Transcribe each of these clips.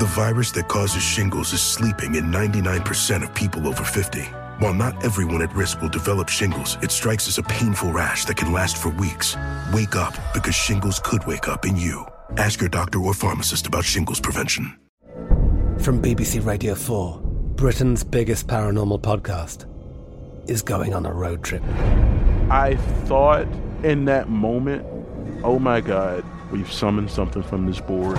The virus that causes shingles is sleeping in 99% of people over 50. While not everyone at risk will develop shingles, it strikes as a painful rash that can last for weeks. Wake up because shingles could wake up in you. Ask your doctor or pharmacist about shingles prevention. From BBC Radio 4, Britain's biggest paranormal podcast is going on a road trip. I thought in that moment, oh my God, we've summoned something from this board.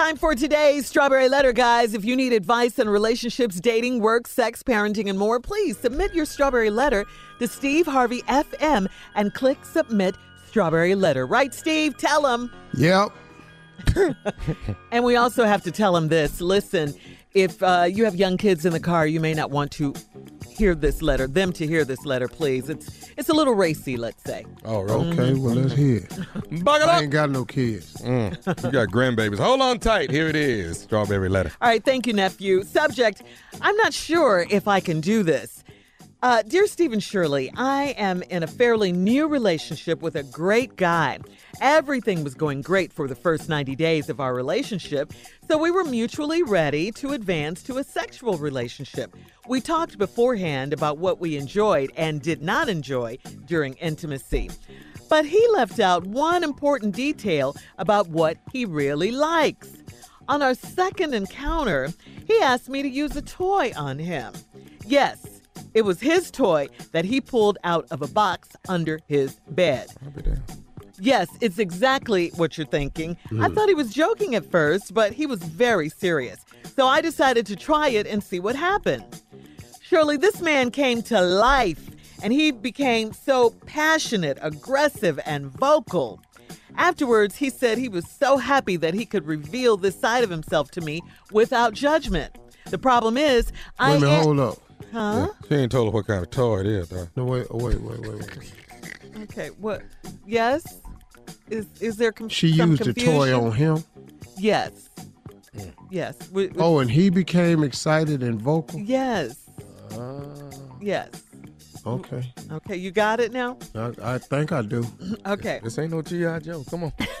Time for today's Strawberry Letter, guys. If you need advice on relationships, dating, work, sex, parenting, and more, please submit your Strawberry Letter to Steve Harvey FM and click Submit Strawberry Letter. Right, Steve? Tell him. Yep. and we also have to tell him this. Listen, if uh, you have young kids in the car, you may not want to hear this letter, them to hear this letter, please. It's it's a little racy, let's say. Oh, okay. Well, let's hear it. Buckle I ain't got no kids. Mm, you got grandbabies. Hold on tight. Here it is. Strawberry letter. All right, thank you, nephew. Subject I'm not sure if I can do this. Uh, dear Stephen Shirley, I am in a fairly new relationship with a great guy. Everything was going great for the first 90 days of our relationship, so we were mutually ready to advance to a sexual relationship. We talked beforehand about what we enjoyed and did not enjoy during intimacy. But he left out one important detail about what he really likes. On our second encounter, he asked me to use a toy on him. Yes, it was his toy that he pulled out of a box under his bed. Yes, it's exactly what you're thinking. I mm. thought he was joking at first, but he was very serious. So I decided to try it and see what happened. Surely this man came to life and he became so passionate, aggressive, and vocal. Afterwards, he said he was so happy that he could reveal this side of himself to me without judgment. The problem is, I Wait a minute, am- hold up. Huh? She ain't told her what kind of toy it is, though. No, wait, oh, wait, wait, wait, wait. Okay, what? Yes? Is is there com- She some used the toy on him. Yes. Hmm. Yes. We- we- Oh, and he became excited and vocal. Yes. Ah. Yes. Okay, Okay, you got it now? I, I think I do. Okay. This ain't no G.I. Joe. Come on.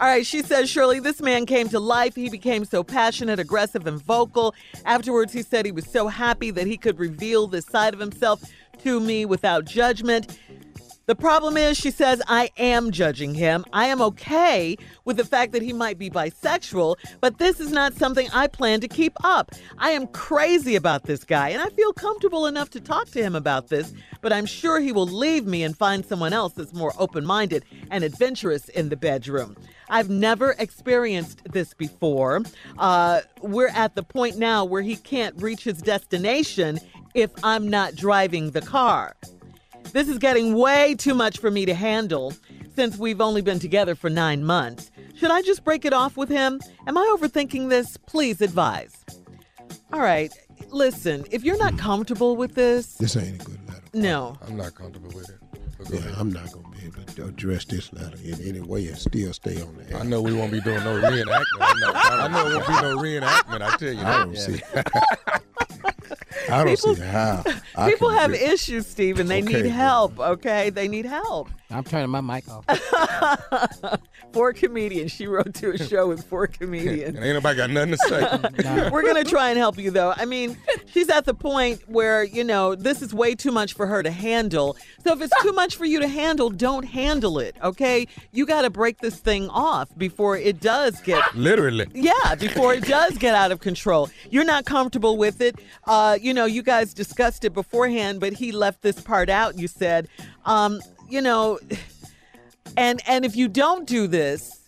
All right, she says, Shirley, this man came to life. He became so passionate, aggressive, and vocal. Afterwards, he said he was so happy that he could reveal this side of himself to me without judgment. The problem is, she says, I am judging him. I am okay with the fact that he might be bisexual, but this is not something I plan to keep up. I am crazy about this guy, and I feel comfortable enough to talk to him about this, but I'm sure he will leave me and find someone else that's more open minded and adventurous in the bedroom. I've never experienced this before. Uh, we're at the point now where he can't reach his destination if I'm not driving the car. This is getting way too much for me to handle since we've only been together for nine months. Should I just break it off with him? Am I overthinking this? Please advise. All right, listen, if you're not comfortable with this, This ain't a good letter. no. I'm not comfortable with it. But go Yeah, ahead. I'm not gonna be able to address this letter in any way and still stay on the air. I know we won't be doing no reenactment. I'm I know it won't be no reenactment. I tell you I that. don't see. I don't see how. I People have do- issues, Stephen. They Okay. need help, okay? They need help. I'm turning my mic off. Four comedians. She wrote to a show with four comedians. And ain't nobody got nothing to say. We're going to try and help you, though. I mean, she's at the point where, you know, this is way too much for her to handle. So if it's too much for you to handle, don't handle it, okay? You got to break this thing off before it does get. Literally. Yeah, before it does get out of control. You're not comfortable with it. Uh, you know, you guys discussed it beforehand, but he left this part out, you said. Um, you know, and and if you don't do this,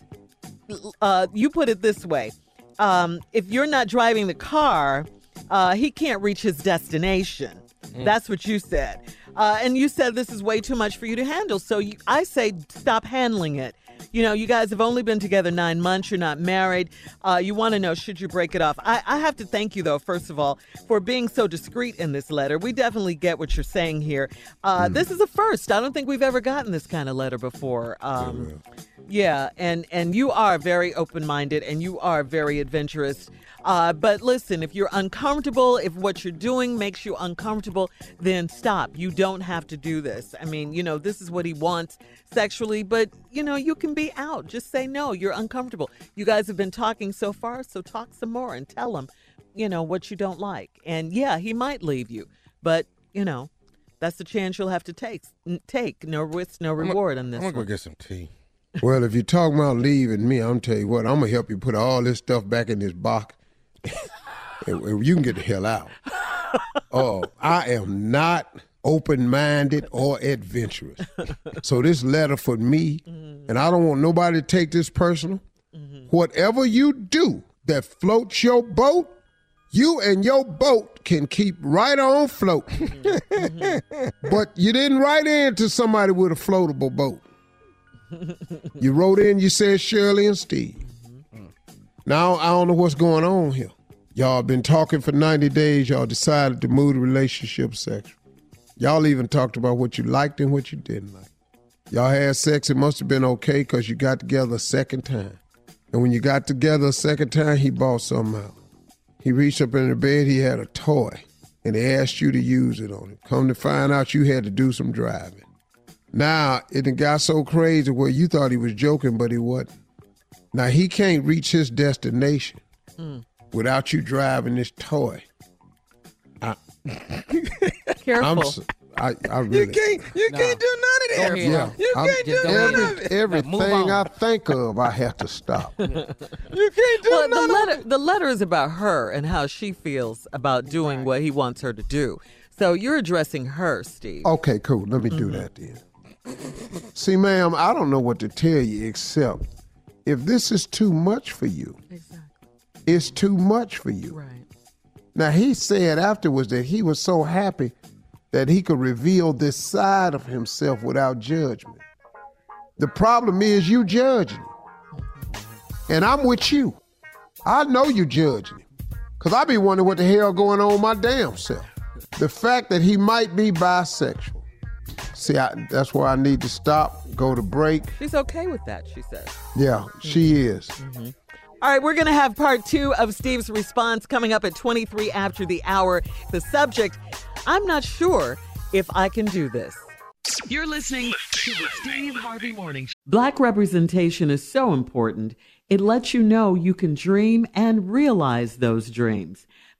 uh, you put it this way: um, if you're not driving the car, uh, he can't reach his destination. That's what you said, uh, and you said this is way too much for you to handle. So you, I say stop handling it. You know, you guys have only been together nine months. You're not married. Uh, you want to know should you break it off? I, I have to thank you though, first of all, for being so discreet in this letter. We definitely get what you're saying here. Uh, This is a first. I don't think we've ever gotten this kind of letter before. Um, yeah, and and you are very open-minded and you are very adventurous. Uh, but listen, if you're uncomfortable, if what you're doing makes you uncomfortable, then stop. You don't have to do this. I mean, you know, this is what he wants sexually, but you know, you can be out. Just say no. You're uncomfortable. You guys have been talking so far, so talk some more and tell him, you know, what you don't like. And yeah, he might leave you, but you know, that's the chance you'll have to take. N- Take no risk, no reward on this. I'm gonna go get some tea. Well, if you're talking about leaving me, I'm tell you what, I'm gonna help you put all this stuff back in this box, and, and you can get the hell out. Oh, I am not open-minded or adventurous. So this letter for me, mm-hmm. and I don't want nobody to take this personal. Mm-hmm. Whatever you do that floats your boat, you and your boat can keep right on floating. Mm-hmm. but you didn't write in to somebody with a floatable boat. You wrote in, you said Shirley and Steve. Now I don't know what's going on here. Y'all been talking for 90 days. Y'all decided to move the relationship sexual. Y'all even talked about what you liked and what you didn't like. Y'all had sex. It must have been okay because you got together a second time. And when you got together a second time, he bought something out. He reached up in the bed, he had a toy, and he asked you to use it on him. Come to find out you had to do some driving. Now, it got so crazy where you thought he was joking, but he wasn't. Now, he can't reach his destination hmm. without you driving this toy. I, Careful. I'm, s- I, I really. You can't. You No. can't do none of that. Yeah, You I'm- can't do none ahead. of it. everything Move. I think of, I have to stop. You can't do well, none the of letter the letter is about her and how she feels about doing what he wants her to do. So you're addressing her, Steve. Okay, cool. Let me do mm-hmm. that then. See, ma'am, I don't know what to tell you except if this is too much for you, Exactly. it's too much for you. Right. Now, he said afterwards that he was so happy that he could reveal this side of himself without judgment. The problem is you judging him. Mm-hmm. And I'm with you. I know you judging him. Because I be wondering what the hell going on with my damn self. The fact that he might be bisexual. See, I, that's where I need to stop, go to break. She's okay with that, she says. Yeah, she is. Mm-hmm. All right, we're going to have part two of Steve's response coming up at 23 after the hour. The subject I'm not sure if I can do this. You're listening to the Steve Harvey Morning Show. Black representation is so important. It lets you know you can dream and realize those dreams.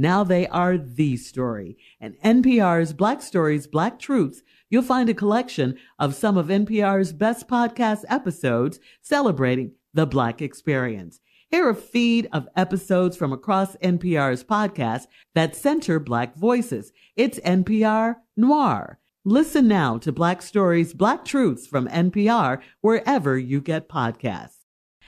Now they are the story. And NPR's Black Stories, Black Truths, you'll find a collection of some of NPR's best podcast episodes celebrating the Black experience. Hear a feed of episodes from across NPR's podcasts that center Black voices. It's NPR Noir. Listen now to Black Stories, Black Truths from NPR wherever you get podcasts.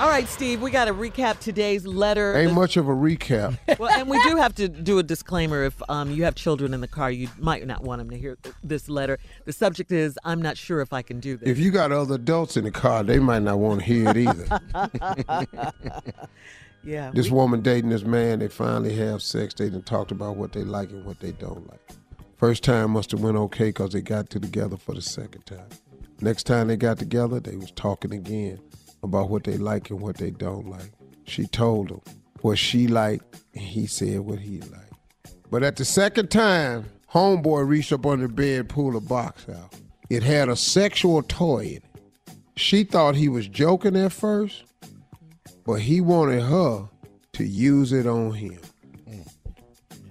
All right, Steve, we got to recap today's letter. Ain't much of a recap. well, and we do have to do a disclaimer. If um, you have children in the car, you might not want them to hear th- this letter. The subject is, I'm not sure if I can do this. If you got other adults in the car, they might not want to hear it either. yeah. This we- woman dating this man, they finally have sex. They done talked about what they like and what they don't like. First time must have went okay because they got to together for the second time. Next time they got together, they was talking again about what they like and what they don't like. She told him what she liked, and he said what he liked. But at the second time, homeboy reached up under the bed, pulled a box out. It had a sexual toy in it. She thought he was joking at first, but he wanted her to use it on him.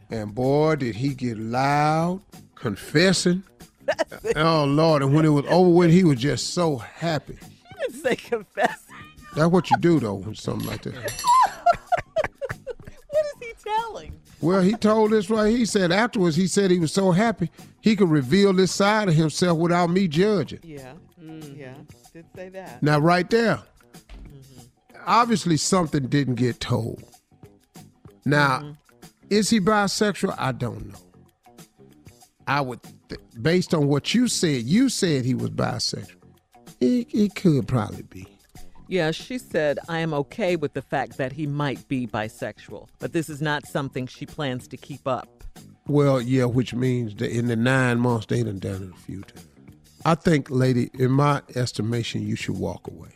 And boy, did he get loud, confessing. Oh Lord! And when it was over with, he was just so happy. You didn't confess. That's what you do though, something like that. What is he telling? Well, he told us right. He said afterwards, he said he was so happy he could reveal this side of himself without me judging. Yeah. Mm, yeah. Did say that. Now, right there, obviously something didn't get told. Now, mm-hmm. is he bisexual? I don't know. I would, th- based on what you said, you said he was bisexual. He, he could probably be. Yeah, she said, I am okay with the fact that he might be bisexual, but this is not something she plans to keep up. Well, yeah, which means that in the nine months they done done it a few times. I think, lady, in my estimation, you should walk away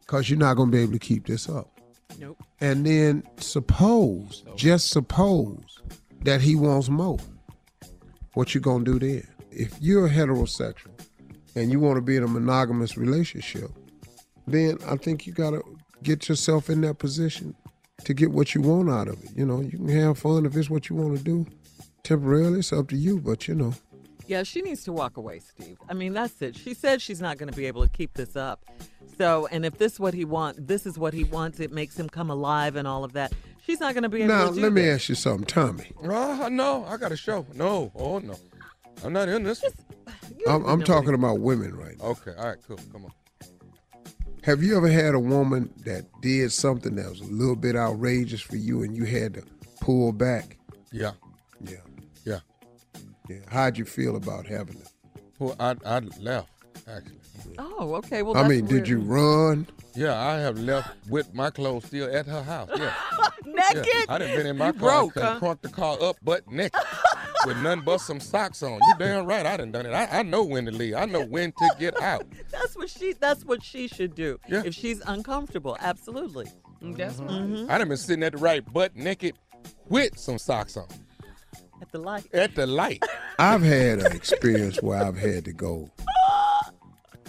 because you're not going to be able to keep this up. Nope. And then suppose, just suppose, that he wants more. What you gonna do then? If you're heterosexual and you want to be in a monogamous relationship, then I think you gotta get yourself in that position to get what you want out of it. You know, you can have fun if it's what you want to do. Temporarily, it's up to you, but you know. Yeah, she needs to walk away, Steve. I mean, that's it. She said she's not going to be able to keep this up. So, and if this what he wants, this is what he wants. It makes him come alive and all of that. She's not going to be able Now, to do let me this. ask you something, Tommy. Uh, no, I got a show. No, oh no, I'm not in this. One. I'm, I'm talking about women right now. Okay, all right, cool. Come on. Have you ever had a woman that did something that was a little bit outrageous for you and you had to pull back? Yeah, Yeah. yeah. Yeah. How'd you feel about having it? Well, I I left actually. Oh, okay. Well, I that's mean, weird. did you run? Yeah, I have left with my clothes still at her house. Yeah. naked? yeah. I done been in my You car broke, and huh? crunked the car up but naked with none but some socks on. You damn right I done done it. I, I know when to leave. I know when to get out. That's what she. That's what she should do. Yeah. If she's uncomfortable, absolutely. That's Mhm. I done been sitting at the right butt naked with some socks on At the light. at the light. I've had an experience where I've had to go.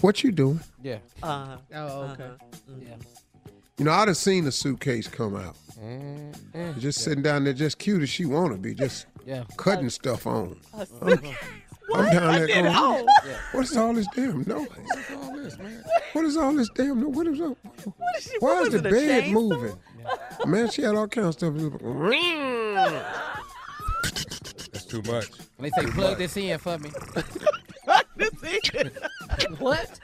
What you doing? Yeah. Uh-huh. Oh, okay. Yeah. You know, I'd have seen the suitcase come out. Mm-hmm. Just sitting down there, just cute as she want to be, just Yeah. cutting stuff on. a uh-huh. I'm, I'm down there going, what is all this damn noise? What's all this, man? What is all this damn noise? What is up? what is she? Why what is was the bed chainsaw? moving? Man, she had all kinds of stuff. That's too much. They say plug this in for me. what?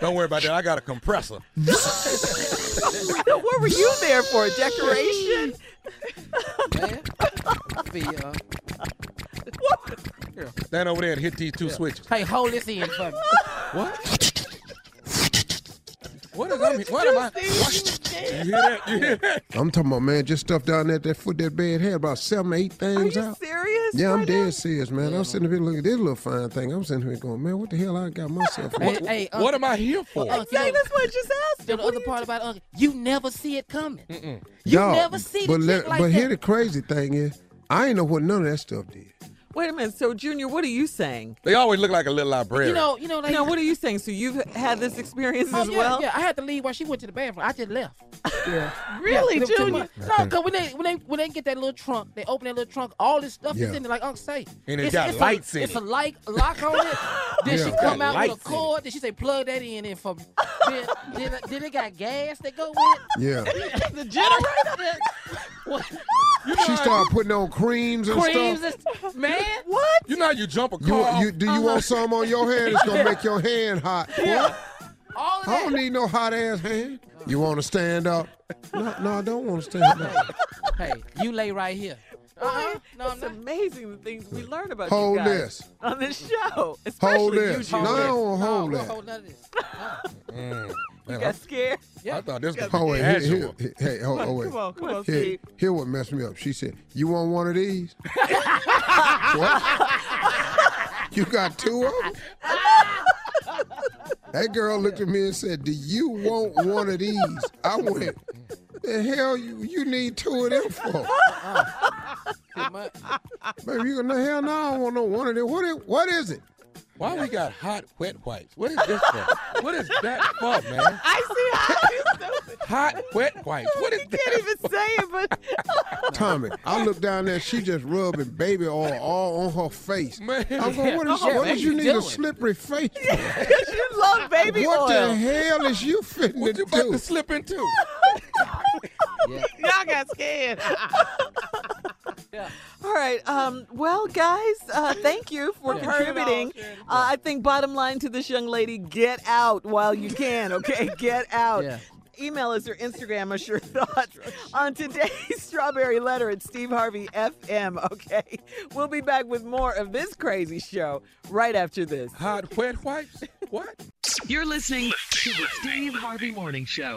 Don't worry about that. I got a compressor. what were you there for? Decoration? Man. Be, uh, Stand over there and hit these two switches. hey, hold this in for me. What? What is that? What am I? What? You hear that? You hear that? I'm talking about, man, just stuff down there at that foot that bed had about seven, eight things Are things you out. serious? Yeah, I'm right dead now? serious, man. I'm sitting here looking at this little fine thing. I'm sitting here going, man, what the hell I got myself in? Hey, hey, What am I here for? uh, Exactly. That's what I just asked. the. What other part about Uncle, you never see it coming. Mm-mm. You Y'all, never see the but let- like But that. here the crazy thing is, I ain't know what none of that stuff did. Wait a minute. So, Junior, what are you saying? They always look like a little librarian. You know, you know, they, No, what are you saying? So you've had this experience Oh, as yeah, well? yeah. I had to leave while she went to the bathroom. I just left. Yeah. Really, Yeah, Junior? No, because when they when they when they get that little trunk, they open that little trunk, all this stuff Yeah. is in there, like Uncle say. And it It's- got it's lights a, in It's it. It's a light lock on it. Then Yeah. she come out with a cord. Then she say plug that in and for then, then, then it got gas that go with It. Yeah. the generator. What? she started putting on creams and Creams stuff. and man. What? You know how you jump a car? you, do you want some on your hand? It's gonna make your hand hot. What? All of I don't that. need no hot ass hand. You want to stand up? No, no, I don't want to stand up. Hey, you lay right here. Uh-uh. No, I'm it's not. amazing the things we learn about Hold you guys this. on this show. Especially Hold you, this. No, I don't want to No, hold we'll that. hold none of this. Mm. You Man, got scared? I, I thought this was Oh wait, here, casual. here, hey, oh, oh wait. Come on, come on, Here, Steve. here what messed me up. She said, "You want one of these?" what? You got two of them? That girl looked at me and said, "Do you want one of these?" I went, "The hell you you need two of them for?" Too much. Baby, you go, no hell no, I don't want no one of them. What is, what is it? Why we got hot wet wipes? What is this for? What is that for, man? I see how you stupid. Hot wet wipes. What is that? You that? can't even say it, but Tommy, I look down there, she just rubbing baby oil all on her face. Man. I'm going, what is Yeah, what man, is you you need a slippery face for? you love baby What oil. the hell is you fitting What to you about do? to slip into? Yeah. Y'all got scared. All right. Um, well, guys, uh, thank you for Yeah. contributing. Uh, I think bottom line to this young lady, get out while you can, okay? Get out. Yeah. Email us or Instagram us your thoughts on today's Strawberry Letter at Steve Harvey FM, okay? We'll be back with more of this crazy show right after this. Hot wet wipes? What? You're listening to the Steve Harvey Morning Show.